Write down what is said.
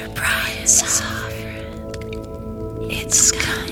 enterprise sovereign. It's coming.